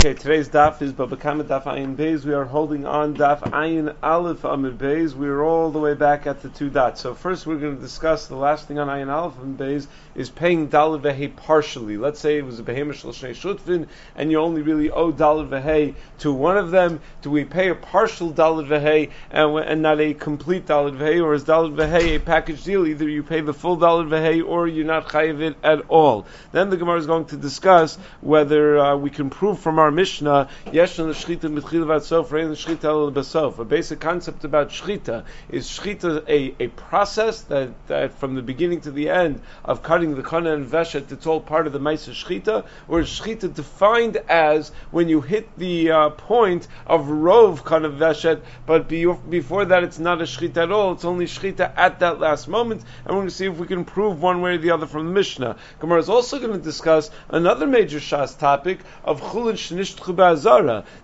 Okay, today's daf is Bava Kama Daf Ayin Beis. We are holding on daf Ayin Aleph Amid Beis. We are all the way back at the two dots. So first we're going to discuss the last thing on Ayin Aleph Amid Beis is paying Dalad Vehe partially. Let's say it was a Behemish Shnei Shutvin and you only really owe Dalad Vehe to one of them. Do we pay a partial Dalad Vehe and, and not a complete Dalad Vehe or is Dalad Vehe a package deal? Either you pay the full Dalad Vehe or you're not chayiv it at all. Then the Gemara is going to discuss whether uh, we can prove from our our Mishnah, Yesh l'shchita mitchil v'atsof, rein l'shchita l'basof. A basic concept about shchita is shchita a, a process that, that from the beginning to the end of cutting the kana and veshet, it's all part of the Maisa shchita, or shchita defined as when you hit the uh, point of rov kana veshet, but be, before that it's not a shchita at all, it's only shchita at that last moment, and we're going to see if we can prove one way or the other from the Mishnah. Gemara is also going to discuss another major Shas topic of chulin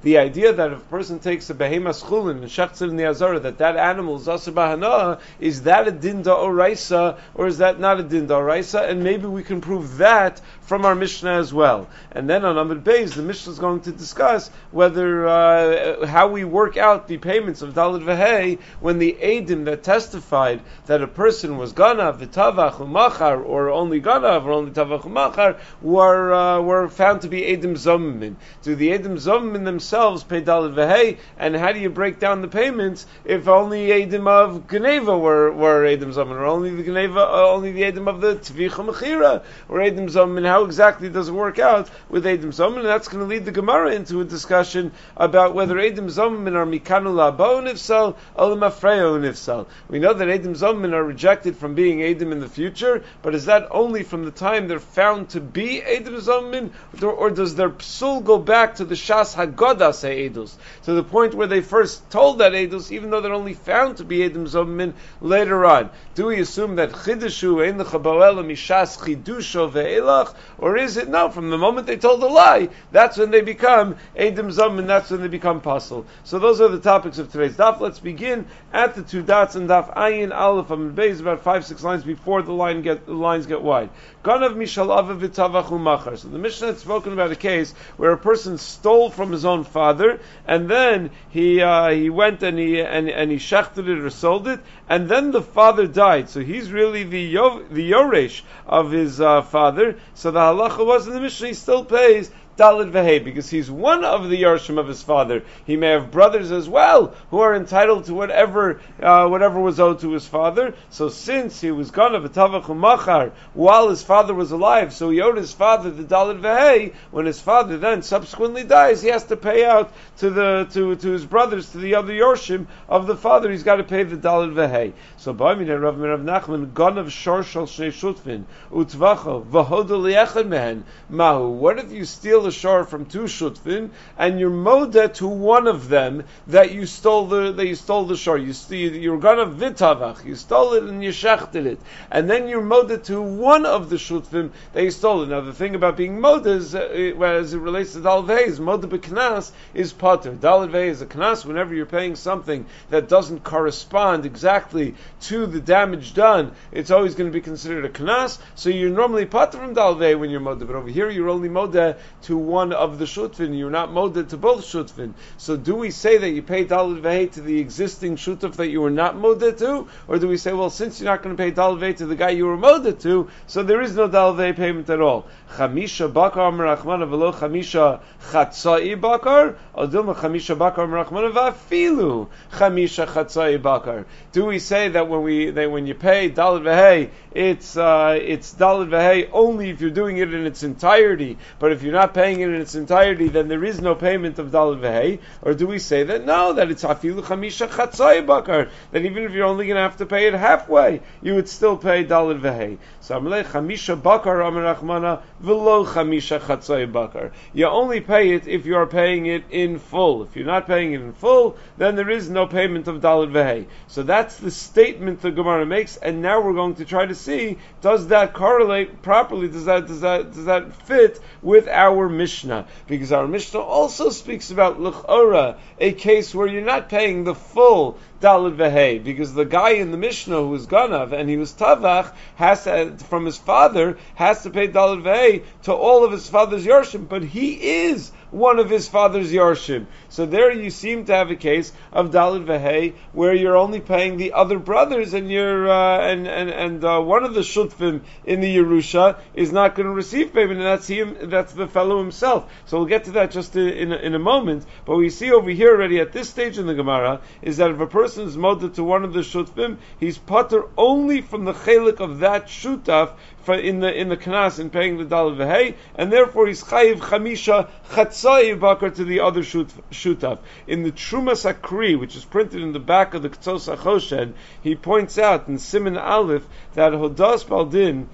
the idea that if a person takes a behemoth chulin and shechts in the azara, that that animal is asr bahana, is that a dinda oraisa or is that not a dinda oraisa? And maybe we can prove that from our Mishnah as well. And then on Amid Beis, the Mishnah is going to discuss whether uh, how we work out the payments of Dalit Vehei when the Adim that testified that a person was Ganav, V'tavach, Umachar, or only Ganav, or only Tavach, Umachar, were, uh, were found to be Adim Zommin. Do the Adim Zommin themselves pay Dalit Vehei? And how do you break down the payments if only Adim of Geneva were, were Adim Zommin, or only the Geneva, uh, only the Adim of the Tvicha Mechira were Adim Zommin? How exactly does it work out with Edim Zomin, and that's going to lead the Gemara into a discussion about whether Edim Zomin are Mikanu Labo Nifsal, Olamafreo Nifsal. We know that Edim Zomin are rejected from being Edim in the future, but is that only from the time they're found to be Edim Zomin, or, or does their psul go back to the Shas Hagodas Edus, to the point where they first told that Edus, even though they're only found to be Edim Zomin later on? Do we assume that Chidushu Ein Lechaboel Mishas Chidusho Ve'elach, or is it no? From the moment they told a lie, that's when they become Edim Zom, and that's when they become puzzle. So those are the topics of today's daf. Let's begin at the two dots and daf Ayin Aleph Amid Beis, about five six lines before the line get the lines get wide. Ganav. So the Mishnah had spoken about a case where a person stole from his own father, and then he uh, he went and he and, and he shechted it or sold it, and then the father died. So he's really the Yo, the Yoresh of his uh, father. So the halacha was in the Mishnah, he still pays Dalid Vehe, because he's one of the Yarshim of his father. He may have brothers as well who are entitled to whatever uh, whatever was owed to his father. So since he was gone of Machar while his father was alive, so he owed his father the Dalid Vehe. When his father then subsequently dies, he has to pay out to the to, to his brothers, to the other Yarshim of the father. He's got to pay the Dalid Vehe. So Rav Rav Nachman gone of Shor Shal Shnei Shutfin Utvacho Vahodol Mehen Mahu. What if you steal the shor from two shutfin, and you're moda to one of them that you stole the that you stole the shor. You st- you're gonna vitavach. You stole it and you shechted it, and then you're moda to one of the shutfim that you stole it. Now the thing about being moda is, uh, as it relates to dalvei, is moda beknas is pater. Dalvei is a knas whenever you're paying something that doesn't correspond exactly to the damage done. It's always going to be considered a knas. So you're normally pater from dalvei when you're moda, but over here you're only moda to to one of the shutvin. You're not moded to both shutvin. So do we say that you pay dalad vehe to the existing shutuf that you were not moded to, or do we say, well, since you're not going to pay dalad vehe to the guy you were moded to, so there is no dalad vehe payment at all? Chamisha bakar merachmana velo chamisha chatzai bakar, or dilma chamisha bakar merachmana vafilu chamisha chatzai bakar. Do we say that when we that when you pay dalad vehe, it's uh, it's dalad vehe only if you're doing it in its entirety, but if you're not paying paying it in its entirety, then there is no payment of dalad vehei? Or do we say that no, that it's afilu chamisha chatzai bakar, that even if you're only going to have to pay it halfway, you would still pay dalad vehei? So amalei chamisha bakar amarachmana velo chamisha chatzai bakar. You only pay it if you are paying it in full. If you're not paying it in full, then there is no payment of dalad vehei. So that's the statement the Gemara makes, and now we're going to try to see does that correlate properly? Does that does that does that fit with our Mishnah, because our Mishnah also speaks about Luchora, a case where you're not paying the full Dalid Vehei, because the guy in the Mishnah who was Ganav and he was Tavach has to, from his father has to pay Dalid Vehei to all of his father's Yorshim, but he is one of his father's Yarshim. So there you seem to have a case of Dalid Vahey where you're only paying the other brothers and you're, uh, and, and, and, uh, one of the Shutfim in the Yerusha is not going to receive payment and that's him, that's the fellow himself. So we'll get to that just in a, in a moment. But we see over here already at this stage in the Gemara is that if a person is molded to one of the Shutfim, he's putter only from the chelik of that Shutaf in the in the Knas in paying the Dal Vehei, and therefore he's chayiv chamisha chatzai bakar to the other shutaf. In the Truma Sakri, which is printed in the back of the Ktos Achoshen, he points out in Simon Aleph that Hodas Baldin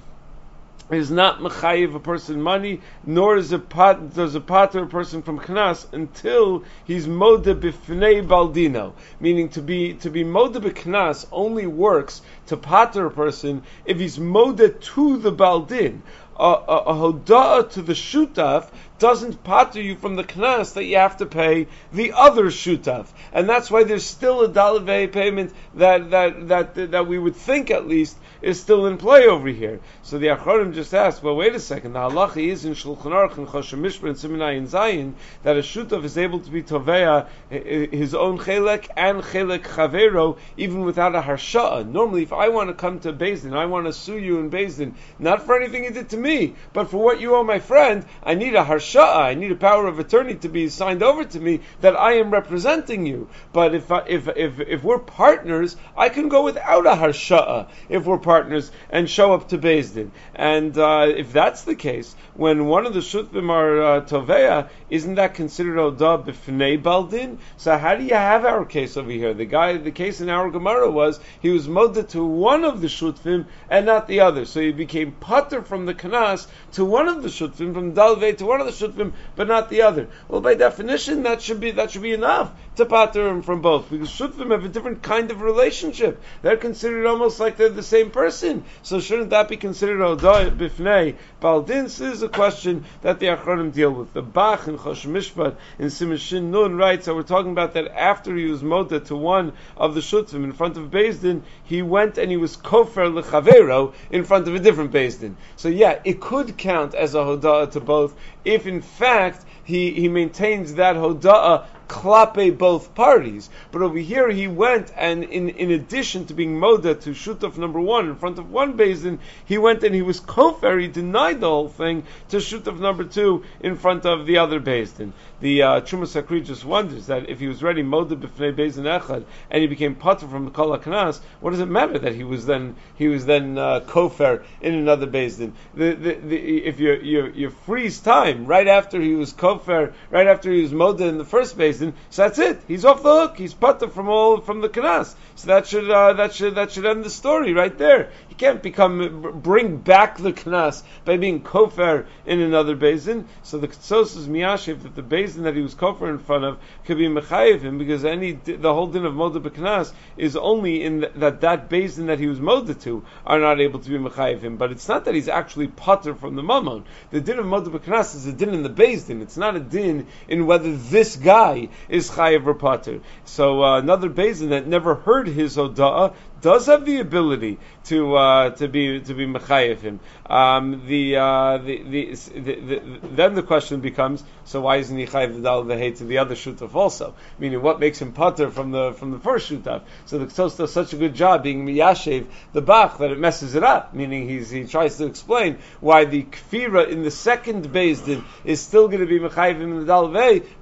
is not mechayiv a person money, nor is a pot, does a pater a person from knas until he's moda bifnei baldino. Meaning to be to be moda b'knas only works to pater a person if he's moda to the baldin. A, a, a hoda'ah to the shutaf doesn't potter you from the knas that you have to pay the other shutaf, and that's why there's still a dalavei payment that that that that we would think at least is still in play over here. So the Achronim just asked, well, wait a second, the halacha is in Shulchan Aruch and Choshen Mishpah and Simonai and Zayin that a shutav is able to be tovea eh, eh, his own chelek and chelek chavero even without a harsha'a. Normally, if I want to come to Bezdin, I want to sue you in Bezdin, not for anything you did to me, but for what you owe my friend, I need a harsha'a, I need a power of attorney to be signed over to me that I am representing you. But if, if, if, if we're partners, I can go without a harsha'a if we're partners and show up to Bezdin. And uh, if that's the case, when one of the Shutvim are uh, Tovea, isn't that considered Odah B'fnei Baldin? So how do you have our case over here? The guy, the case in our Gemara was, he was molded to one of the Shutvim and not the other. So he became Potter from the Kanas to one of the Shutvim, from Dalve to one of the Shutvim, but not the other. Well, by definition, that should be, that should be enough to Potter him from both, because Shutvim have a different kind of relationship. They're considered almost like they're the same person. So shouldn't that be considered Odah Bifnei Baldin? This is a question that the Achronim deal with. The Bach and Chosh Mishpat in Simashin Nun writes that we're talking about that after he was Moda to one of the Shutvim in front of Bezdin, he went and he was Kofer Lechavero in front of a different Bezdin. So yeah, it could count as a Hoda'ah to both if in fact he, he maintains that Hoda'ah klape both parties. But over here he went and in, in addition to being moda to shutaf number one in front of one basin, he went and he was kofer, he denied the whole thing to shutaf number two in front of the other basin. The uh, Truma Sakri just wonders that if he was ready moda b'fnei basin echad and he became potter from the kol knas, what does it matter that he was then he was then uh, kofer in another basin? The, the, the, if you you you freeze time right after he was kofer, right after he was moda in the first basin so that's it. He's off the hook. He's putter from all from the kanas. So that should uh, that should that should end the story right there. He can't become bring back the kanas by being kofer in another basin. So the ktsos is miyashiv that the basin that he was kofer in front of could be mechayiv him because any the whole din of moda b'kanas is only in the, that that basin that he was moda to are not able to be mechayiv him. But it's not that he's actually putter from the mammon. The din of moda b'kanas is a din in the basin. It's not a din in whether this guy is chayiv or. So uh, another Bezin that never heard his oda'ah does have the ability to uh, to be to be mechayiv him. Um, the, uh, the, the, the, then the question becomes: So why isn't he chayiv the dal the to the other shutaf also? Meaning, what makes him pater from the from the first shutaf? So the Ktos does such a good job being miyashev the bach that it messes it up. Meaning, he's, he tries to explain why the kfira in the second bezdin is still going to be mechayiv him in the dal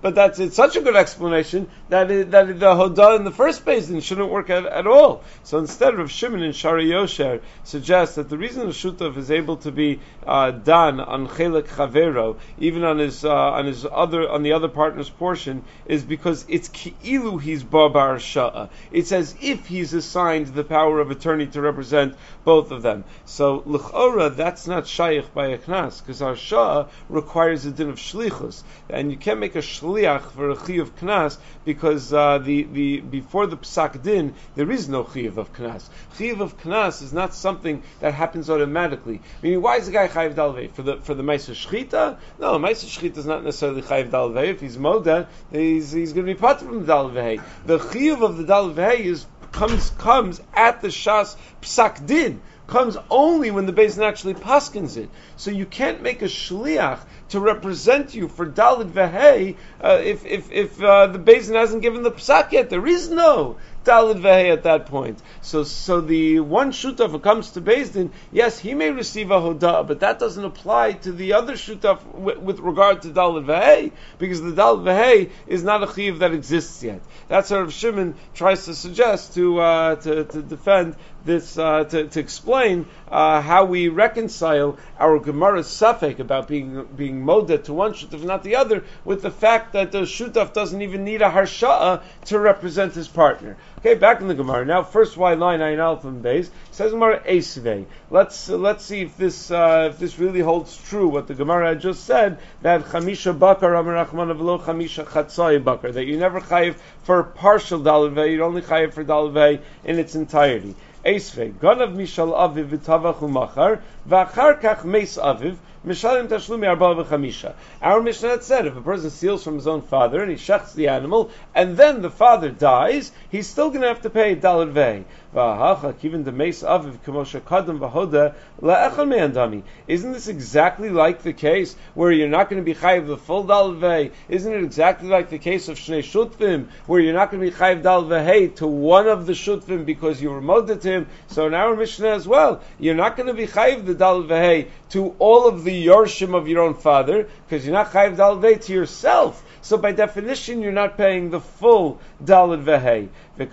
but that's it's such a good explanation that it, that the hodah in the first bezdin shouldn't work at, at all. So instead, Rav Shimon in Shaarei Yosher suggests that the reason the Shutav is able to be uh, done on Chelik Chavero, even on his uh, on his other on the other partner's portion, is because it's Ki'ilu he's Babar Sha'a. It's as if he's assigned the power of attorney to represent both of them. So L'chora, that's not Shaykh by a Knas, because our Sha'a requires a din of Shlichus, and you can't make a Shliach for a Chi of Knas because uh, the the before the Psak Din there is no Chi of Knas. Chiv of Knas is not something that happens automatically. I Meaning, why is the guy Chayiv Dalvei? For the for the Maisa Shchita? No, Maisa Shchita is not necessarily Chayiv Dalvei. If he's Moda, he's, he's going to be part from the Dalvei. The Chiv of the Dalvei is comes comes at the Shas Psak Din comes only when the basin actually paskins it. So you can't make a shliach to represent you for Dalit Vehei uh, if, if, if uh, the Basin hasn't given the psak yet. There is no Dalid Vehe at that point. So, so the one shutaf who comes to Din, yes, he may receive a hoda, but that doesn't apply to the other shutaf with, regard to Dalid Vehe, because the Dalid Vehe is not a chiv that exists yet. That's what Shimon tries to suggest to, uh, to, to defend this uh, to, to, explain uh, how we reconcile our Gemara suffix about being being moda to one shutaf, not the other, with the fact that the shutaf doesn't even need a harsha'a to represent his partner. Okay, back in the Gemara now. First, why line nine alpha and base says Gemara esvei. Let's uh, let's see if this uh, if this really holds true. What the Gemara just said that chamisha bakar amarachman avlo chamisha chatzai bakar that you never chayiv for partial dalvei, you only chayiv for dalvei in its entirety. Esvei ganav mishal aviv v'tavach umachar v'achar kach meis aviv Mishalim Tashlumi V'chamisha. Our Mishnah had said if a person steals from his own father and he shechts the animal, and then the father dies, he's still going to have to pay Dalad. Isn't this exactly like the case where you're not going to be chayiv the full dalvei? Isn't it exactly like the case of shnei shutvim where you're not going to be chayiv dalvei to one of the shutvim because you remoted him? So in our Mishnah as well, you're not going to be chayiv the dalvei to all of the yorshim of your own father because you're not chayiv dalvei to yourself. So by definition, you're not paying the full dalad vehei. And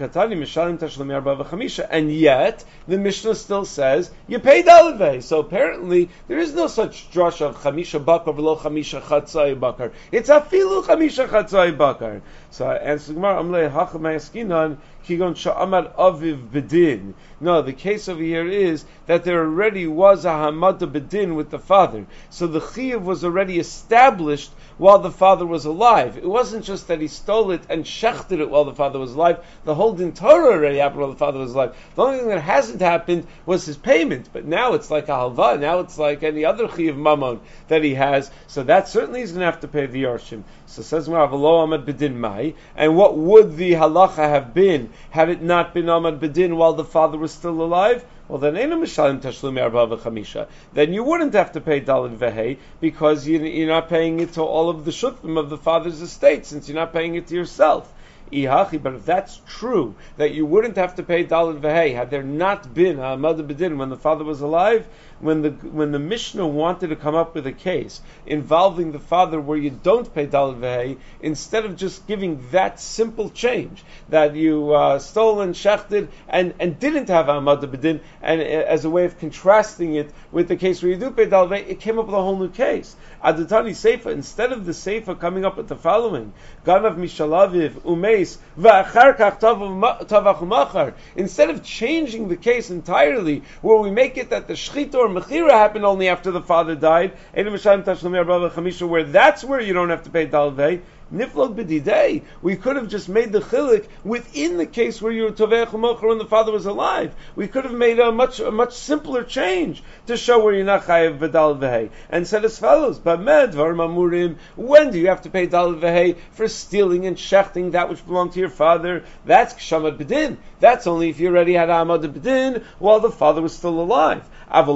yet, the Mishnah still says, you pay dalad So apparently, there is no such drush of chamisha bakar v'lo chamisha chatzai bakar. It's afilu chamisha chatzai bakar. So I answer Gemara, Amle hachamayaskinan, kigon sha'amad aviv bedin. No, the case over here is that there already was a hamada bedin with the father. So the chiyuv was already established while the father was alive. It wasn't just that he stole it and shechted it while the father was alive. The whole din Torah already happened while the father was alive. The only thing that hasn't happened was his payment. But now it's like a halva. Now it's like any other chiyuv mammon that he has. So that certainly he's going to have to pay the yarshim. So says Marav Ahmad Bedin Mai. And what would the halacha have been had it not been Ahmad Bedin while the father was still alive? Well, then Then you wouldn't have to pay dalin vehei because you're not paying it to all of the shutfim of the father's estate, since you're not paying it to yourself. Ihachi, but if that's true, that you wouldn't have to pay dalin vehei had there not been a mother bedin when the father was alive, when the when the Mishnah wanted to come up with a case involving the father where you don't pay dalad vehei, instead of just giving that simple change that you uh, stole and shechted and, and didn't have amad bedin, and uh, as a way of contrasting it with the case where you do pay dalad vehei, it came up with a whole new case. Adatani Seifa, instead of the Seifa coming up with the following, Ganav Mishalaviv Umeis Va'acharkach Tavach Instead of changing the case entirely, where we make it that the Shchita or Mechira happened only after the father died, where that's where you don't have to pay Dalvei, Niflog b'didei. We could have just made the chilik within the case where you were tovech when the father was alive. We could have made a much a much simpler change to show where you're not chayiv v'dal and said as follows: B'med mamurim. When do you have to pay dal v'hei for stealing and shechting that which belonged to your father? That's kshamad b'din. That's only if you already had amad b'din while the father was still alive. But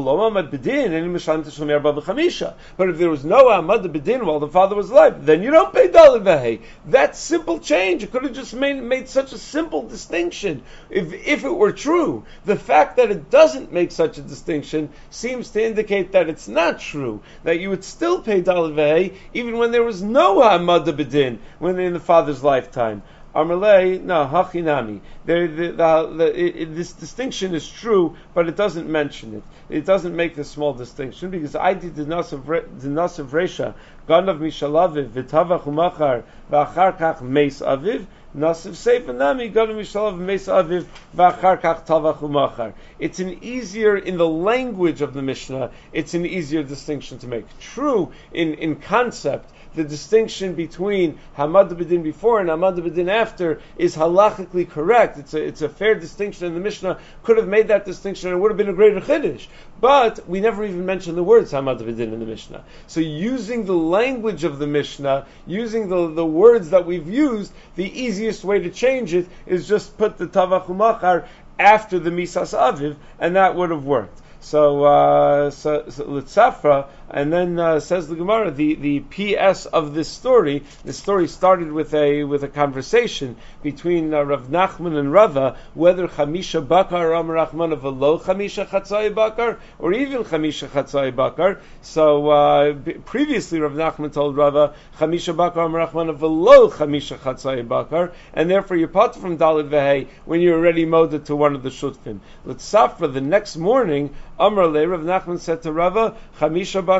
if there was no amad b'din while the father was alive, then you don't pay Dalit dal that simple change, it could have just made, made such a simple distinction. If, if it were true, the fact that it doesn't make such a distinction seems to indicate that it's not true, that you would still pay Dalit Dalvei even when there was no Hamad Bedin, when in the father's lifetime. Amalei, no, hachinami. The, the, the, this distinction is true, but it doesn't mention it. It doesn't make the small distinction because I did the nasav resha ganav mishalaviv v'tavach umachar v'achar kach meis aviv nasiv sefer nami ganav mishalav meis aviv v'achar kach tavach umachar. It's an easier in the language of the Mishnah. It's an easier distinction to make. True in in concept the distinction between Hamad B'din before and Hamad B'din after is halachically correct. It's a, it's a fair distinction, and the Mishnah could have made that distinction, and it would have been a greater chiddush. But we never even mentioned the words Hamad B'din in the Mishnah. So using the language of the Mishnah, using the, the words that we've used, the easiest way to change it is just put the Tavach Umachar after the Misas Aviv, and that would have worked. So, uh, so, so Litzafra, And then uh, says the Gemara, the, the PS of this story, the story started with a with a conversation between uh, Rav Nachman and Rava whether Chamisha Bakar Ram Rachman of lo Chamisha Chatzai Bakar or even Chamisha Chatzai Bakar. So uh, previously Rav Nachman told Rava Chamisha Bakar Ram Rachman of lo Chamisha Chatzai Bakar, and therefore you part from Dalit Vehe when you're already molded to one of the Shutfim. Safra the next morning, Amr Le Rav Nachman said to Rava Chamisha Bakar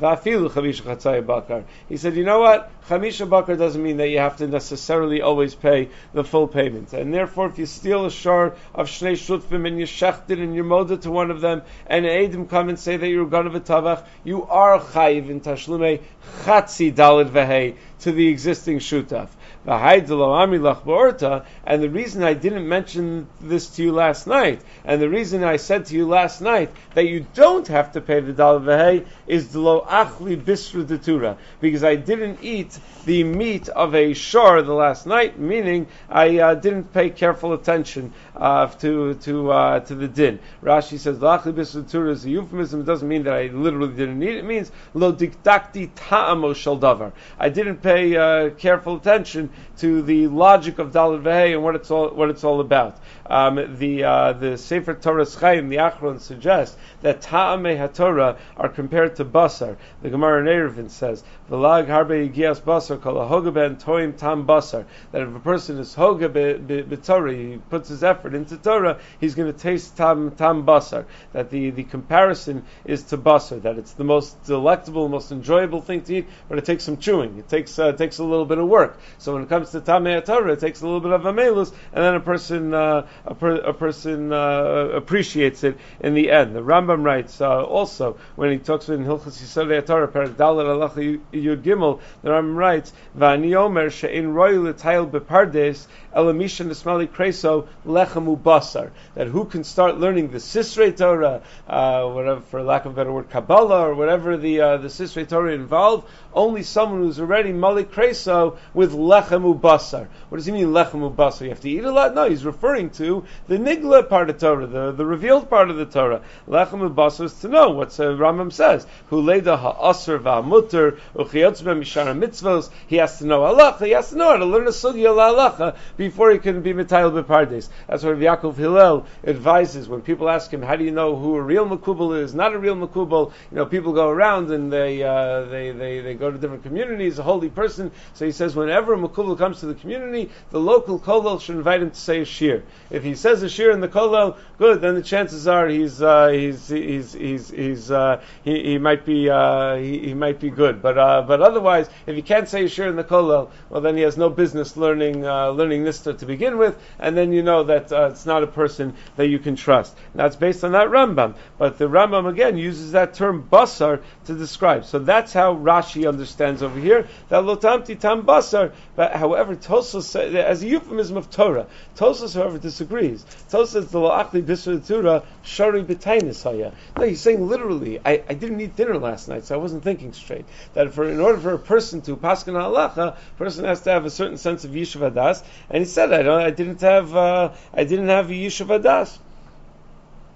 Vafilu chamisha chatzai bakar. He said, you know what? Chamisha bakar doesn't mean that you have to necessarily always pay the full payment. And therefore, if you steal a shar of shnei shutfim and you shecht it and you're molded to one of them, and Adim come and say that you're going to tavach, you are chayiv in tashlume chatzi dalid vehei to the existing shutaf. And the reason I didn't mention this to you last night, and the reason I said to you last night that you don't have to pay the dal v'hei is lo achli bisru detura, because I didn't eat the meat of a shore the last night, meaning I uh, didn't pay careful attention uh, to to uh, to the din. Rashi says lo achli bisru detura is a euphemism. It doesn't mean that I literally didn't eat. It means lo diktakti ta'amo shel davar. I didn't pay uh, careful attention to the logic of Dalit Vehei and what it's all what it's all about. Um, the uh, the Sefer Torah Chaim, the Achron suggests that Ta'amei HaTorah are compared to Basar. The Gemara in Eruvin says, "V'lag harbe yigias Basar kol ahoga ben toim tam Basar." That if a person is hoga b'Torah, he puts his effort into Torah, he's going to taste tam tam Basar. That the, the comparison is to Basar. That it's the most delectable, most enjoyable thing to eat, but it takes some chewing. It takes uh, takes a little bit of work. So when it comes to Tamei Torah, it takes a little bit of a amelus, and then a person uh, a, per, a person uh, appreciates it in the end. The Rambam writes uh, also when he talks in Hilchas Yisodei Torah, Perak Dalet Alach Yud Gimel, the Rambam writes, "Va'ani Omer she'in royu l'tayil bepardes elamisha nesmali kreso lechem basar." That who can start learning the Sisrei Torah, uh, whatever, for lack of a better word, Kabbalah or whatever the uh, the Sisrei Torah involved, only someone who's already malik kreso with lechem basar. What does he mean lechem basar? You have to eat a lot? No, he's referring to the nigla part of Torah, the, the revealed part of the Torah. Lechem Basar is to know what uh, Rambam says. Who leda ha'asr va'mutter uchiyotzbe mishara mitzvos. He has to know halacha. He has to know how to learn a sugya halacha before he can be mitayil bepardes. That's what Yaakov Hillel advises when people ask him, "How do you know who a real makubal is? Not a real makubal." You know, people go around and they uh, they, they they go to different communities. A holy person. So he says, whenever a makubal comes to the community, the local kollel should invite him to say a shir. If he says a shir in the kollel, good. Then the chances are he's uh, he's he's he's, he's uh, he, he might be uh, he, he, might be good. But uh, but otherwise, if he can't say a shir in the kollel, well then he has no business learning uh, learning Nista to begin with, and then you know that uh, it's not a person that you can trust. And that's based on that Rambam. But the Rambam again uses that term basar to describe. So that's how Rashi understands over here that lotamti tam basar. But however, Tosos as a euphemism of Torah, Tosos however disagrees. Tosos the loachli bisratura shari b'tainis haya. No, he's saying literally. I, I didn't eat dinner last night, so I wasn't thinking straight. That for in order for a person to paskin halacha, person has to have a certain sense of yishuv adas. And he said, I don't, I didn't have, uh, I didn't have a yishuv adas.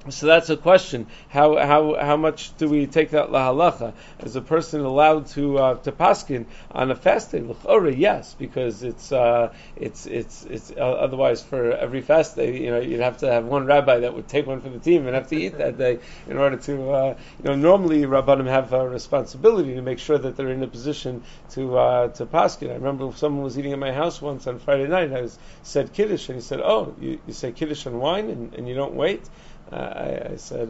So that's a question. How how how much do we take that lahalacha? Is a person allowed to uh, to paskin on a fast day? Yes, because it's uh, it's it's it's uh, otherwise for every fast day, you know, you'd have to have one rabbi that would take one for the team and have to eat that day in order to uh, you know. Normally, rabbanim have a responsibility to make sure that they're in a position to uh, to paskin. I remember someone was eating at my house once on Friday night. I was said kiddush, and he said, "Oh, you, you say kiddush on wine and, and you don't wait." Uh, I, I, said,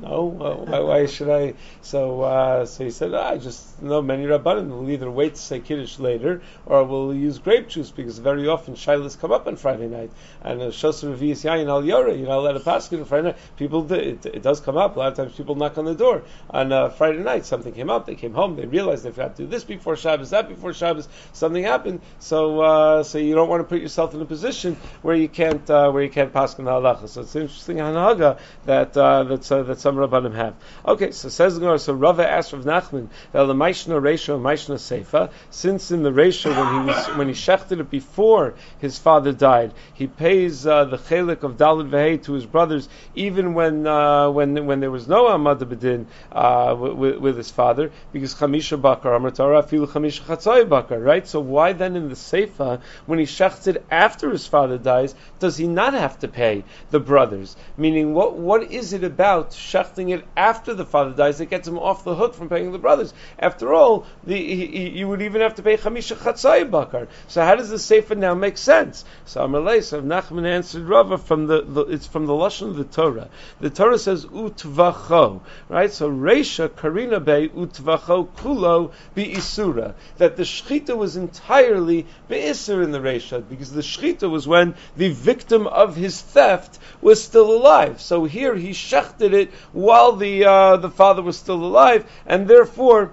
no, why, why, should I? So, uh, so he said, ah, I just know many rabbanim will either wait to say kiddush later, or will use grape juice because very often shilas come up on Friday night, and shosar revius yayin al yora, you know, let a paskin on Friday night. People, it, it, does come up. A lot of times people knock on the door on uh, Friday night. Something came up. They came home. They realized they forgot to do this before Shabbos, that before Shabbos. Something happened. So, uh, so you don't want to put yourself in a position where you can't, uh, where you can't paskin halacha. So it's interesting hanaga halacha that uh, that uh, that some rabbanim have. Okay, so says Gemara. So Rava asked Rav Nachman, that "The Maishna Reisha, Maishna Seifa." Since in the Reisha when he was when he shechted it before his father died, he pays uh, the chelik of Dalid Vehei to his brothers, even when uh, when when there was no Amad Bedin uh, with, with, his father, because Chamisha Bakar Amar Torah Filu Chamisha Chatzai Bakar, right? So why then in the Seifa when he shechted after his father dies, does he not have to pay the brothers? Meaning, what what is it about shechting it after the father dies that gets him off the hook from paying the brothers? After all, the, he, he, you would even have to pay Chamisha Chatzai Bakar. So how does the Seifa now make sense? So Amalei, so Nachman answered Rava from the, the it's from the lashon of the Torah. The Torah says utvacho, right? So Reisha Karina Be utvacho kulo be isura that the shechita was entirely beisur in the Reisha because the shechita was when the victim of his theft was still alive. So here he shechted it while the uh, the father was still alive, and therefore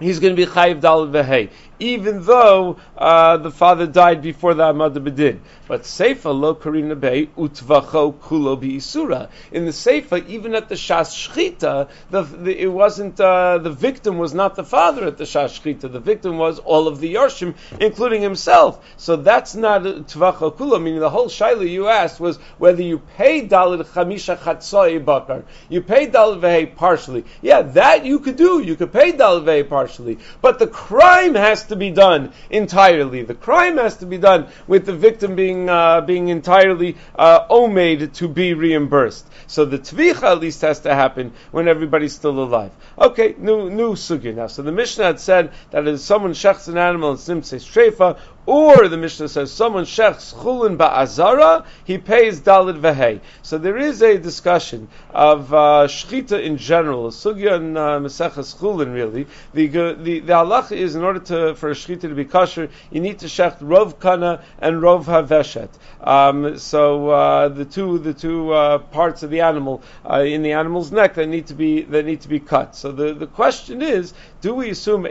he's going to be chayiv dal vehei even though uh, the father died before the Amad Bedin. But Seifa lo karina bei utvacho kulo bi isura. In the Seifa, even at the Shas Shchita, the, the, it wasn't uh, the victim was not the father at the Shas Shchita. The victim was all of the Yarshim, including himself. So that's not utvacho kulo. Meaning the whole shaila you asked was whether you pay dalid chamisha chatzoi bakar. You pay dalid vehe partially. Yeah, that you could do. You could pay dalid vehe partially, but the crime has to be done entirely. The crime has to be done with the victim being uh, being entirely uh, omed to be reimbursed. So the tvicha at least has to happen when everybody's still alive. Okay, new new sugya now. So the Mishnah had said that if someone shechs an animal and simse streifa, or the Mishnah says someone shechs chulin ba'azara, he pays dalid vehei. So there is a discussion of uh, shchita in general, sugya and uh, chulin really. The, the the is in order to for a shchita to be kosher, you need to shecht rov kana and rov haveshet. Um, so uh, the two the two uh, parts of the animal uh, in the animal's neck that need to be that need to be cut. So the, the question is, do we assume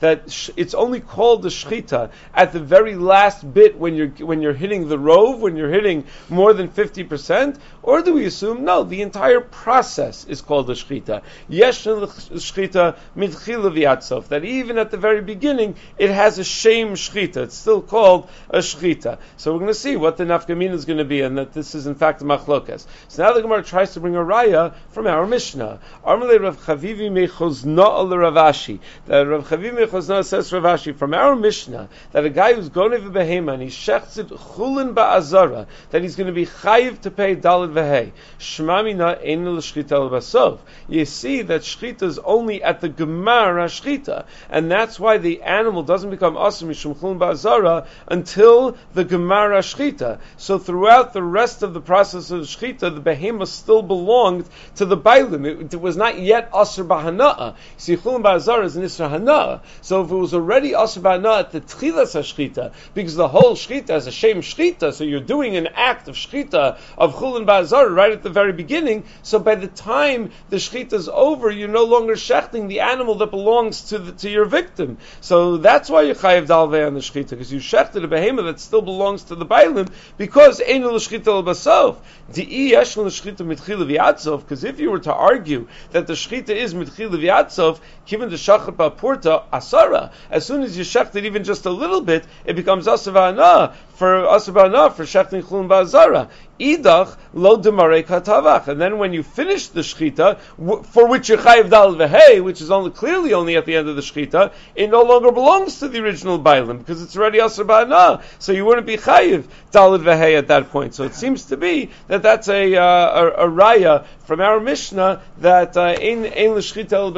that it's only called the shchita at the very last bit when you're when you're hitting the rove when you're hitting more than fifty percent, or do we assume no, the entire process is called the shchita? Yesh shchita mitchila that even at the very beginning it has a shame shchita. It's still called a shchita. So we're going to see what the nafkamina is going to be, and that this is in fact machlokas. So now the Gemara tries to bring a raya from our Mishnah. Armale Rav Chavivi mechozna al Ravashi. That Rav Chavivi mechozna says Ravashi from our Mishnah that a guy who's going to behema and he shechts it chulin ba'azara that he's going to be chayiv to pay dalad vehei. Shmamina ein l'shchita basov. You see that shchita is only at the gemara shchita, and that's why the animal doesn't become asim mishum chulin ba'azara until the gemara shchita. So throughout the rest of the process of shchita, the behema still belonged to the bailim. It, it was not yet asr b'hana'a. Ba'azara is an isra hana'a. So if it was already asr b'hana'a at the tchilas shchita, because the whole shchita is a shame shchita, so you're doing an act of shchita of chulin ba'azara right at the very beginning. So by the time the shchita is over, you're no longer shechting the animal that belongs to the, to your victim. So that's why you chayiv dalvei on the shchita because you shechted a behema that still belongs to the bailim because ein l'shchita l'basof. Di'i yesh l'shchita v'yatzov. Because if you were to argue that the shchita is mitchila v'yatzov, given the shachat ba'purta asara, as soon as you shecht it even just a little bit, it becomes asavana for asavana for shechting chulun ba'azara. Idach lo katavach. And then when you finish the shchita, for which you chayiv dal vehei, which is only clearly only at the end of the shchita, it no longer belongs to the original bailim because it's already asr ba'ana. So you wouldn't be chayiv dal vehei at that point. So it seems to be that that's a uh, a, a raya from our Mishnah that in ein l'shchita el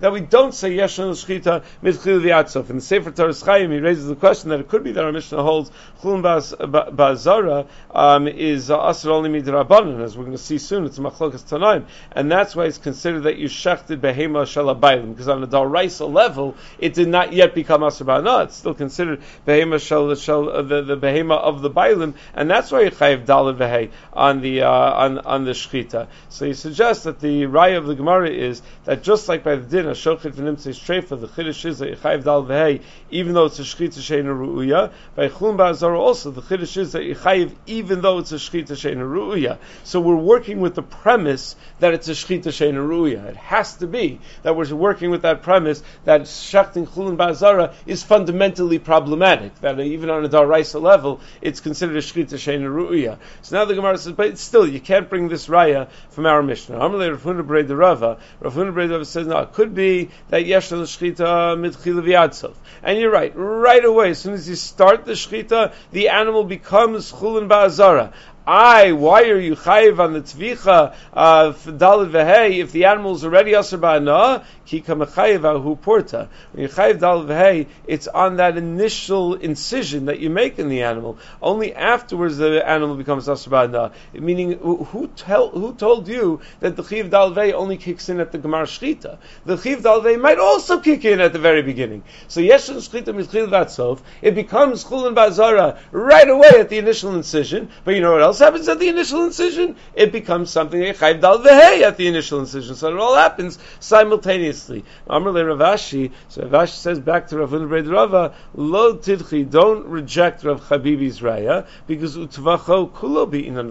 that we don't say yesh l'shchita mitchil v'yatsof. In the Sefer Torah Chaim, he raises the question that it could be that our Mishnah holds chulun ba'azara um, is uh, asr only midrabanan, as we're going to see soon. It's machlokas tanaim, and that's why it's considered that you shechted behema shalabayim because on the daraisa level it did not yet become asr ba'ana. It's still considered behema shal, shal uh, the, the behema of the bailim, and that's why you chayiv dalad vehe on the uh, on on the shchita. So he suggests that the raya of the Gemara is that just like by the din, Ashochet v'nimtzei streifa, the Chiddush is that Yechayiv dal v'hei, even though it's a shchita sheina ru'uya. By Chulin ba'azara also, the Chiddush is that you Yechayiv, even though it's a shchita sheina ru'uya. So we're working with the premise that it's a shchita sheina ru'uya. It has to be that we're working with that premise that shachting Chulin ba'azara is fundamentally problematic, that even on a daraisa level, it's considered a shchita sheina ru'uya. So now the Gemara says, but still, you can't bring this raya from our Mishnah. Amalei Rav Huna Brei Rava. Rav Huna Brei says, no, it could be that yesh shchita mitchila v'yadsov. And you're right. Right away, as soon as you start the shchita, the animal becomes chulin ba'azara. I, why are you chayiv on the tvicha of dalid if the animal is already aser ba'ana? Ki kamachayiv hu porta. When you chayiv dalid it's on that initial incision that you make in the animal. Only afterwards the animal becomes aser ba'ana. Meaning, who, tell, who told you that the chayiv dalid only kicks in at the gemar shchita? The chayiv dalid might also kick in at the very beginning. So yeshen shchita mitchil vatzov, it becomes chulin ba'azara right away at the initial incision. But you know what else? Else happens at the initial incision, it becomes something chayv dal at the initial incision. So it all happens simultaneously. Amr le Ravashi, so Ravashi says back to Rav Unabred Rava, lo tidchi, don't reject Rav Chabibi's raya, because utvacho kulo be inan.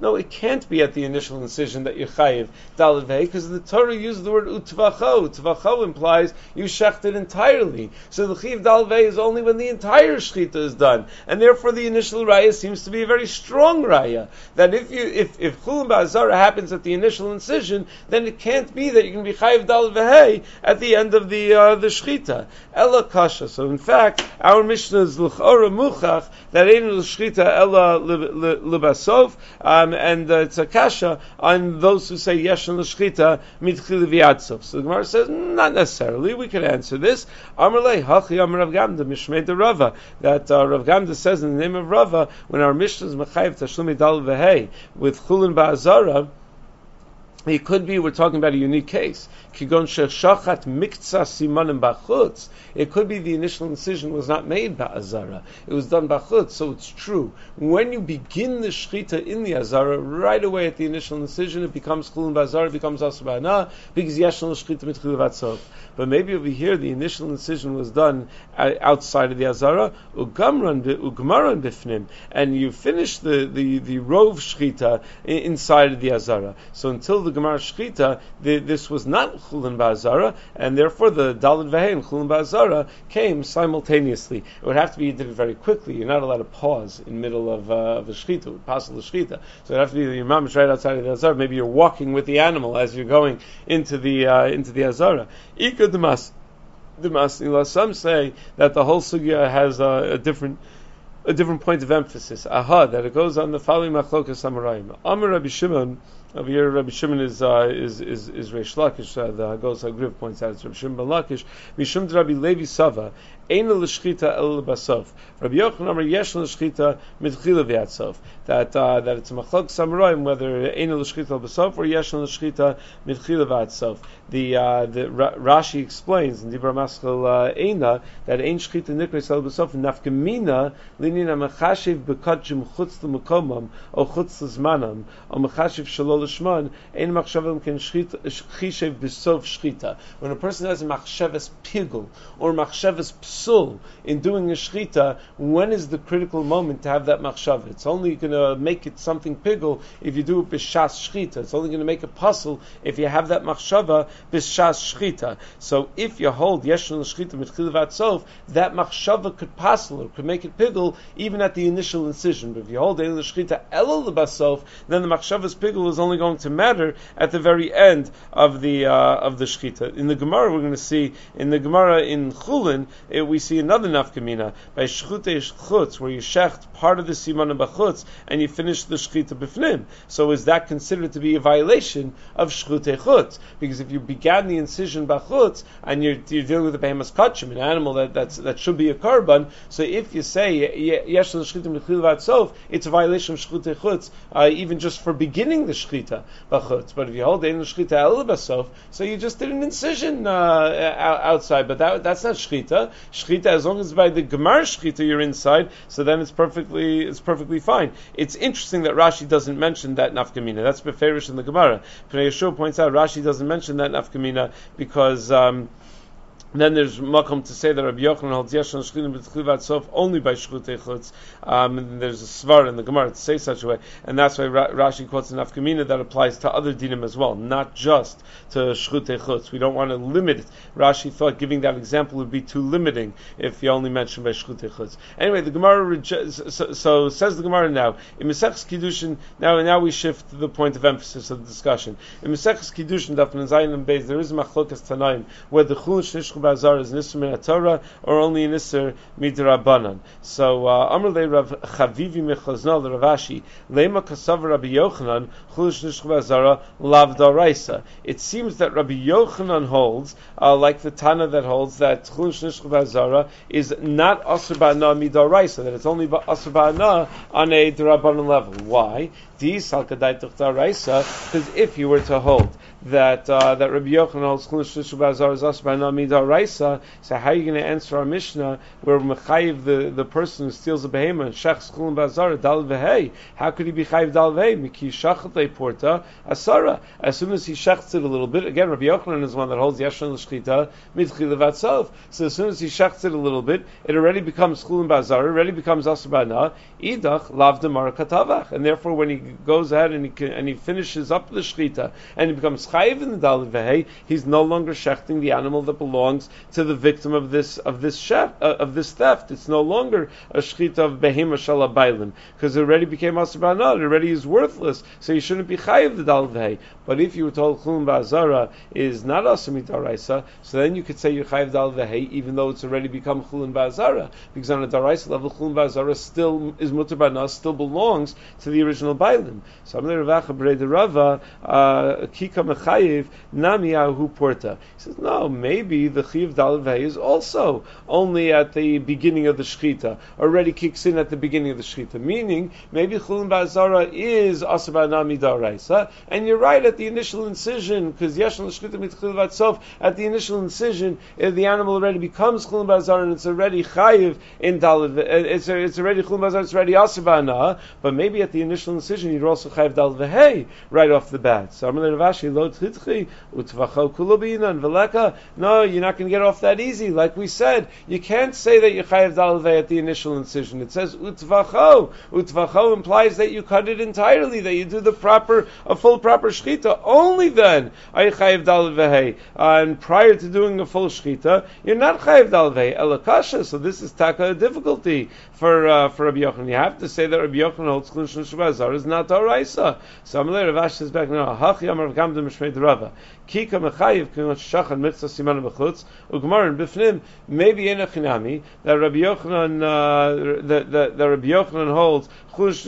No, it can't be at the initial incision that you chayiv dal because the Torah used the word utvacho. Utvacho implies you shecht it entirely. So the chiv dal is only when the entire shchita is done, and therefore the initial raya seems to be a very strong strong raya that if you if if chulin ba'azara happens at the initial incision, then it can't be that you can be chayiv dal v'hei at the end of the uh, the shchita. Ella kasha. So in fact, our Mishnah is l'chora muchach that ain't l'shchita ella libasov, um, and uh, it's a kasha on those who say yesh l'shchita mitchil. So the Gemara says not necessarily. We can answer this. Amrlei hachi amr Rav Gamda mishmei Rava that uh, Rav Gamda says in the name of Rava when our Mishnah is mechayiv Tashlumi Dal with Chulin Ba'azara, it could be we're talking about a unique case. Kigon bachutz. It could be the initial incision was not made by azara; it was done bachutz. So it's true. When you begin the shchita in the azara, right away at the initial incision, it becomes chulun ba'azara, it becomes asubana because yeshal shchita mitchil But maybe over here the initial incision was done outside of the azara, ugamran ugmaran bifnim, and you finish the the the rove shchita inside of the azara. So until the Gemara Shchita, this was not Chulin Ba'azara, and therefore the Dalid Vehei and Chulin Ba'azara came simultaneously. It would have to be did very quickly. You're not allowed to pause in the middle of, uh, of a Shchita, it would the Shchita. So it have to be the Imam is right outside of the Azara. Maybe you're walking with the animal as you're going into the, uh, into the Azara. Demas. Some say that the whole sugya has uh, a different a different point of emphasis. Aha, that it goes on the following machlokas samarayim. Amar Rabbi Shimon over here, Rabbi Shimon is uh, is is is Reish Lakish. Uh, the Hagos Hagriv points out it's Rabbi Shimon ben Lakish. Mishum Rabbi Levi Sava Ein l'shchita el basof. Rabbi Yochanan Amar Yesh l'shchita mitchila v'yatsof. That uh, that it's machlok samurai whether Ein l'shchita el basof or Yesh l'shchita mitchila v'yatsof. The uh, the Rashi explains in Dibra Maschel uh, Eina that Ein shchita nikres el basof nafkamina linina mechashiv bekadjim chutz l'mukomam o chutz l'zmanam o mechashiv shalol Ein machshavim um ken chishev shchita. When a person has a machshavas pigul or machshavas psul in doing a shchita, when is the critical moment to have that machshava? It's only going to make it something pigul if you do it b'shas shchita. It's only going to make a puzzle if you have that machshava b'shas shchita. So if you hold yeshon shchita mitchil vatzov, that machshava could puzzle or could make it pigul even at the initial incision. But if you hold the shchita elul basov, then the machshava's pigul is only going to matter at the very end of the uh, of the shchita. In the Gemara, we're going to see in the Gemara in Chulin it, we see another nafkamina by shchute chutz, where you shecht part of the siman b'chutz and you finish the shchita b'fnim. So is that considered to be a violation of shchute chutz? Because if you began the incision b'chutz and you're, you're dealing with a behemoth kachim, an animal that that should be a korban, so if you say yesh shchita b'chil vatsof, it's a violation of shchute chutz, uh, even just for beginning the shchita. Shchita b'chutz. But if you hold ein shchita el basof, so you just did an incision uh, outside, but that that's not shchita. Shchita, as long as by the gemar shchita you're inside, so then it's perfectly it's perfectly fine. It's interesting that Rashi doesn't mention that nafkamina. That's beferish in the Gemara. Pnei Yeshua points out Rashi doesn't mention that nafkamina because. Um, then there's makom to say that Rabbi Yochanan holds yeshan shchinim b'tchlivat sof only by shchutei chutz. Um, and there's a svar in the Gemara to say such a way, and that's why Rashi quotes an afkamina that applies to other dinim as well, not just to shchutei chutz. We don't want to limit it. Rashi thought giving that example would be too limiting if you only mention by shchutei chutz. Anyway, the Gemara so, so, says the Gemara now in Mesechus Kiddushin. Now, now we shift to the point of emphasis of the discussion. In Mesechus Kiddushin, Dafn Zayin and Beis, there is machlokas tanaim where the chulun Bazar is Nisr min Torah or only Nisr midrabanan. So uh, Amr le Rav Chavivi Mechlazna le Ravashi Lema Kasav Rabbi Yochanan Chulish Nishch Bazara Lav Daraisa. It seems that Rabbi Yochanan holds, uh, like the Tana that holds that Chulish Nishch Bazara is not Asr Ba'ana midaraisa, that it's only Asr Ba'ana on a Darabanan level. Why? Because if you were to hold that uh, that Rabbi Yochanan holds Chulish Bazar is Asr Ba'ana midaraisa, so how are you going to answer our Mishnah where Mechayiv the, the person who steals a behemoth Shach Chulim Bazar Dal Vehei? How could he be Chayiv Dal Vehei? Miki Shachat Porta Asara. As soon as he shechts it a little bit, again Rabbi Yochanan is one that holds Yashan L'Shchita Midchi Levatzov. So as soon as he shechts it a little bit, it already becomes Chulim Bazar, it already becomes Asr Ba'ana, Idach Lav Demar Katavach. And therefore when he goes ahead and he, and he finishes up the Shchita and he becomes Chayiv in the Dal Vehei, he's no longer shechting the animal that belongs to the victim of this of this chef, uh, of this theft. It's no longer a shchita of behema shalabaylim because it already became asabana. It already is worthless, so you shouldn't be chayiv the dal But if you were told chulun ba'azara is not asamit so then you could say you're chayiv dal even though it's already become chulun ba'azara because on a daraisa level chulun ba'azara still is mutar still belongs to the original bailim. So I'm the Ravacha Breda Rava uh, Kika Mechayiv Nami Ahu Porta. He says no, maybe the Chiv Dalvei is also only at the beginning of the Shechita, already kicks in at the beginning of the Shechita, meaning maybe Chulun Ba'azara is Asabanami Daraisa, and you're right at the initial incision, because Yeshon Shechita Mitchil Vatsov, at the initial incision, uh, the animal already becomes Chulun Ba'azara and it's already Chayiv in Dalvei, uh, it's, it's already Chulun Ba'azara, it's already Asabana, but maybe at the initial incision you're also Chayiv Dalvei right off the bat. So Amalei Rav Ashi, Lo Tchitchi, Utvacho Kulubina, and Veleka, no, you're not going to get off that easy. Like we said, you can't say that you chayav dalvei at the initial incision. It says utvacho. Utvacho implies that you cut it entirely, that you do the proper, a full proper shchita. Only then are you chayav dalvei. Uh, and prior to doing a full shchita, you're not chayav dalvei elakasha. So this is taka a difficulty for uh, for Rabbi Yochanan. You have to say that Rabbi Yochanan holds klishon shabazar is not oraisa. So Amalei Ravash says back now, hachi amar gamdim mishmei rava. Kika mechayiv k'not shachan mitzvah siman b'chutz ugmar and b'fnim maybe enachinami that Rabbi Yochanan uh, that, that, that Rabbi Yochanan holds chush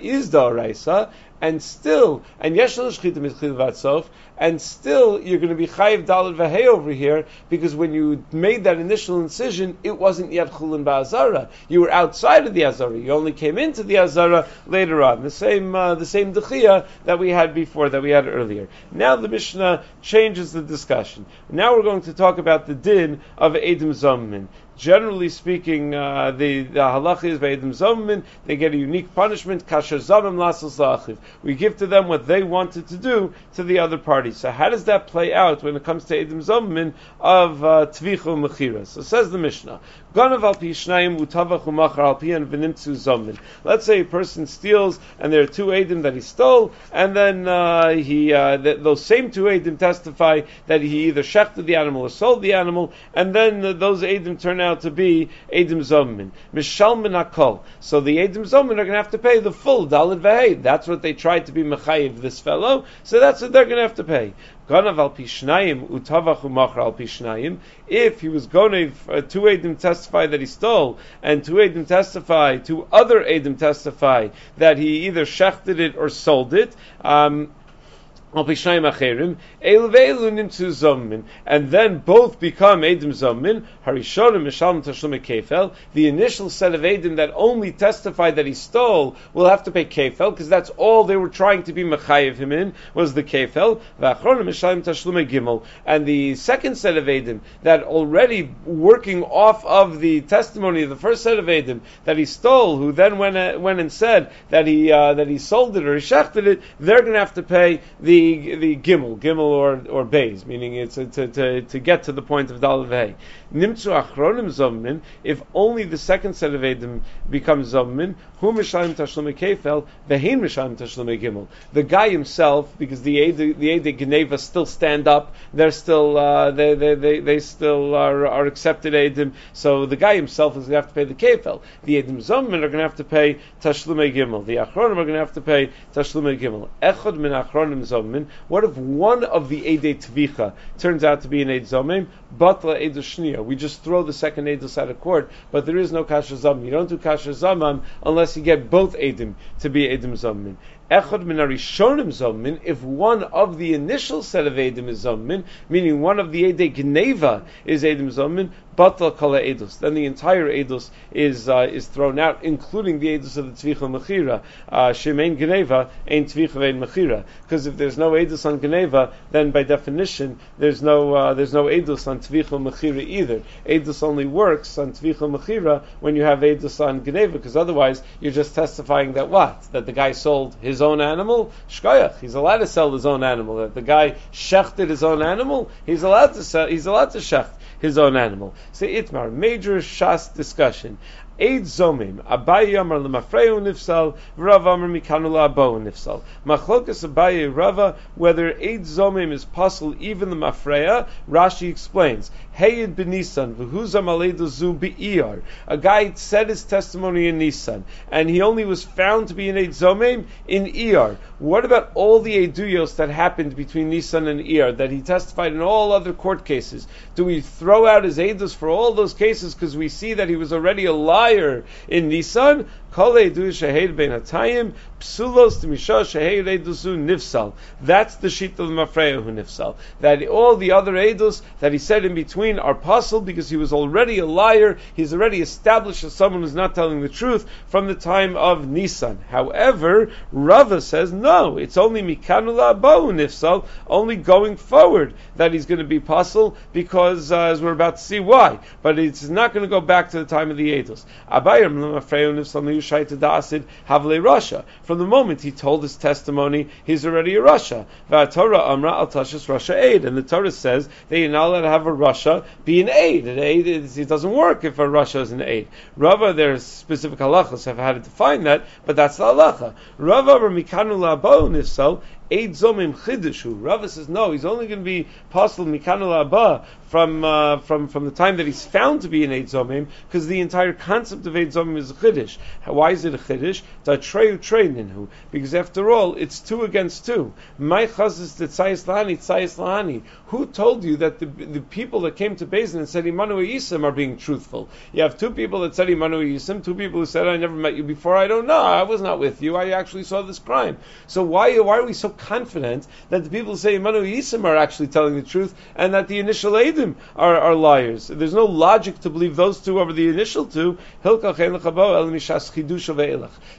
is the oraisa and still, and yeshal shchita mitchil vatsof, and still you're going to be chayiv dalad v'hei over here because when you made that initial incision, it wasn't yet chulin ba'azara. You were outside of the azara. You only came into the azara later on. The same, uh, the same dechia that we had before, that we had earlier. Now the Mishnah changes the discussion. Now we're going to talk about the din of edim zommin generally speaking, uh, the, the halach is Ve'edim Zomim, they get a unique punishment, Kasher Zomim Lachiv. We give to them what they wanted to do to the other party. So how does that play out when it comes to Edim Zomim of uh, Tvichu Mechira? So says the Mishnah, Let's say a person steals and there are two Edim that he stole, and then uh, he, uh, th- those same two Edim testify that he either shechted the animal or sold the animal, and then uh, those Edim turn out to be Edim Zomin. Mishalmin Akol. So the Edim Zomin are going to have to pay the full Dalid Vahey. That's what they tried to be Mechayiv this fellow, so that's what they're going to have to pay. Ganav al pishnayim utavach umachar al pishnayim. If he was going to, uh, two Edim testify that he stole, and two Edim testify, two other Edim testify that he either shechted it or sold it, um, and then both become Edim Zomin, Harishonim Mishalm Tashlum Kefel. The initial set of Edim that only testified that he stole will have to pay Kefel, because that's all they were trying to be Mechayiv him in, was the Kefel. V'achronim Mishalm Tashlum Gimel. And the second set of Edim that already working off of the testimony of the first set of Edim that he stole, who then went, went and said that he, uh, that he sold it or he shechted it, they're going to have to pay the the gimel, gimel or or beis, meaning it's to, to, to get to the point of dal vei. Nimtzu achronim zommin. If only the second set of edim becomes zommin, hu mishalim tashlum kefel vehin mishalim tashlum gimel. The guy himself, because the aid the aid geneva still stand up, they're still uh, they, they, they they still are, are accepted edim. So the guy himself is going to have to pay the kefel. The edim zommin are going to have to pay tashlum gimel. The achronim are going to have to pay tashlum gimel. Echad min achronim zommin. What if one of the Eidei Tvicha turns out to be an Eid Zomim? Batla Eid We just throw the second Eidus out of court, but there is no Kasha Zomim. You don't do Kasha Zomim unless you get both Eidim to be Eidim Zomim. Echad min arishonim if one of the initial set of edim is zomin, meaning one of the edei gneva is edim zomin, batal kala edus, then the entire edus is uh, is thrown out, including the edus of the tvicha mechira. Uh, gneva ain't tvicha vein mechira, because if there's no edus on gneva, then by definition there's no uh, there's no edus on tvicha mechira either. Edus only works on tvicha mechira when you have edus on gneva, because otherwise you're just testifying that what that the guy sold his his own animal, shkoyach, he's allowed to sell his own animal. That the guy shechted his own animal, he's allowed to sell, he's allowed to shecht his own animal. Say Itmar, major shas discussion. Eid Zomim, Abaye Amar Lemafreu Nifsal, Rav Amar Mikanu Abo Nifsal. Machlokas Abaye Rava, whether Eid Zomim is possible even the Mafreya, Rashi explains. Heyid benisan v'huzam aledu zu be'iyar. A guy said his testimony in Nisan, and he only was found to be in Eid Zomim in Iyar. What about all the Eiduyos that happened between Nisan and Iyar, that he testified in all other court cases? Do we throw out his Eidus for all those cases because we see that he was already a liar in Nisan. That's the sheet of the Mafreya who nifsal. That all the other edus that he said in between are possible because he was already a liar. He's already established as someone who's not telling the truth from the time of Nisan. However, Rava says no. It's only mikanula abahu nifsal, only going forward that he's going to be possible because uh, as we're about to see why. But it's not going to go back to the time of the Russia. From the moment he told his testimony, he's already a Russia. Torah Amra Al Tashis Russia aid. And the Torah says that you're not allowed to have a Russia be an aid. An aid is, it doesn't work if a Russia is an aid. Rava, there's specific halachas have had to define that, but that's the halacha. Rava Labo Nifsal Eid Zomim Chidushu. Rava says no, he's only going to be possible Mikanul Abba from uh, from from the time that he's found to be an Eid Zomim, because the entire concept of Eid Zomim is a Chiddush. Why is it a Chiddush? Treyu Because after all, it's two against two. My chazis tzayis lahani, tzayis lahani. Who told you that the, the people that came to Bezin and said Imanu Yisim are being truthful? You have two people that said Imanu Yisim, two people who said I never met you before. I don't know. I was not with you. I actually saw this crime. So why why are we so confident that the people say Manu Yisim are actually telling the truth and that the initial Edim are, are liars. There's no logic to believe those two over the initial two.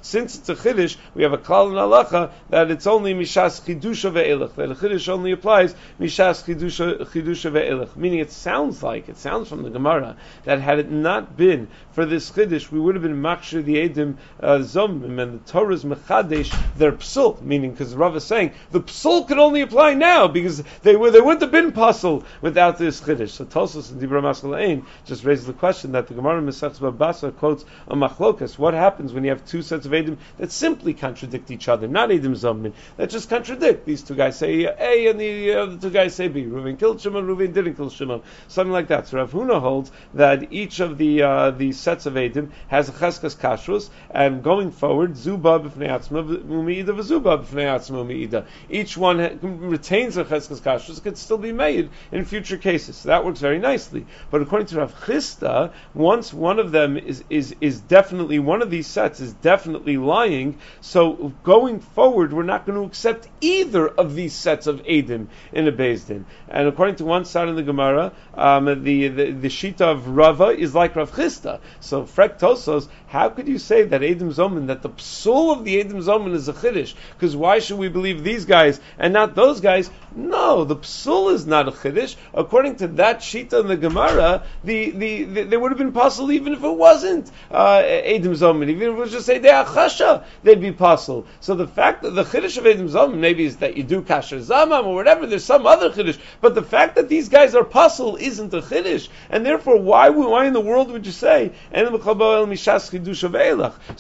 Since it's a Chiddush, we have a klal in halacha that it's only Mishas Chidusha ve'elach, that a Chiddush only applies Mishas chidusha ve'elach. Meaning it sounds like, it sounds from the Gemara, that had it not been for this Chiddush, we would have been Makshir the Edim uh, Zomim and the Torah's Mechadesh, their psul, meaning, because Rav is saying, the psul could only apply now because they were they wouldn't have been puzzle without this chiddush. So Tosfos and Dibra Maskalain just raises the question that the Gemara Mesach Babasa quotes a machlokas. What happens when you have two sets of edim that simply contradict each other, not edim zomin that just contradict? These two guys say A and the other two guys say B. Reuven killed Shimon, Reuven didn't kill Shimon, something like that. So Rav Huna holds that each of the uh, the sets of edim has a cheskas kashrus, and going forward, zuba b'fnei atzma u'miida v'zuba b'fnei atzma u'miida Chida. Each one retains a Cheskes Kashrus, could still be made in future cases. So that works very nicely. But according to Rav Chisda, once one of them is, is, is definitely, one of these sets is definitely lying, so going forward, we're not going to accept either of these sets of Edim in a Din. And according to one side in the Gemara, um, the, the, the Shita of Rava is like Rav Chisda. So Frek Tosfos, how could you say that Edim Zoman, that the psul of the Edim Zoman is a Chiddush? Because why should we believe these guys and not those guys? No, the psul is not a Chiddush. According to that Shita in the Gemara, the, the, the they would have been possible even if it wasn't uh, Zoman. Even if it was just say De'achasha, they'd be possible. So the fact that the Chiddush of Edim Zoman maybe is that you do Kasher Zamam or whatever, there's some other Chiddush. But the fact that these guys are possible isn't a Chiddush. And therefore, why, why in the world would you say, so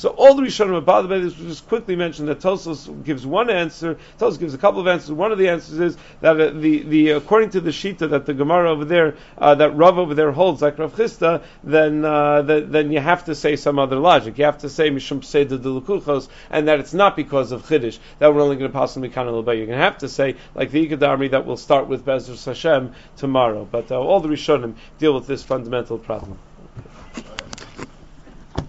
all the Rishonim about this, we'll just quickly mentioned that Tosfos gives one answer, Tosfos gives a couple of answers. One of the answers is that uh, the, the according to the Shita that the Gemara over there, uh, that Rav over there holds, like Rav Chisda, then, uh, the, then you have to say some other logic. You have to say Mishum Seder de Lukuchos, and that it's not because of Chiddush, that we're only going to possibly count kind of You're going to have to say, like the Ikadarmi, that we'll start with Bezer Hashem tomorrow. But uh, all the Rishonim deal with this fundamental problem.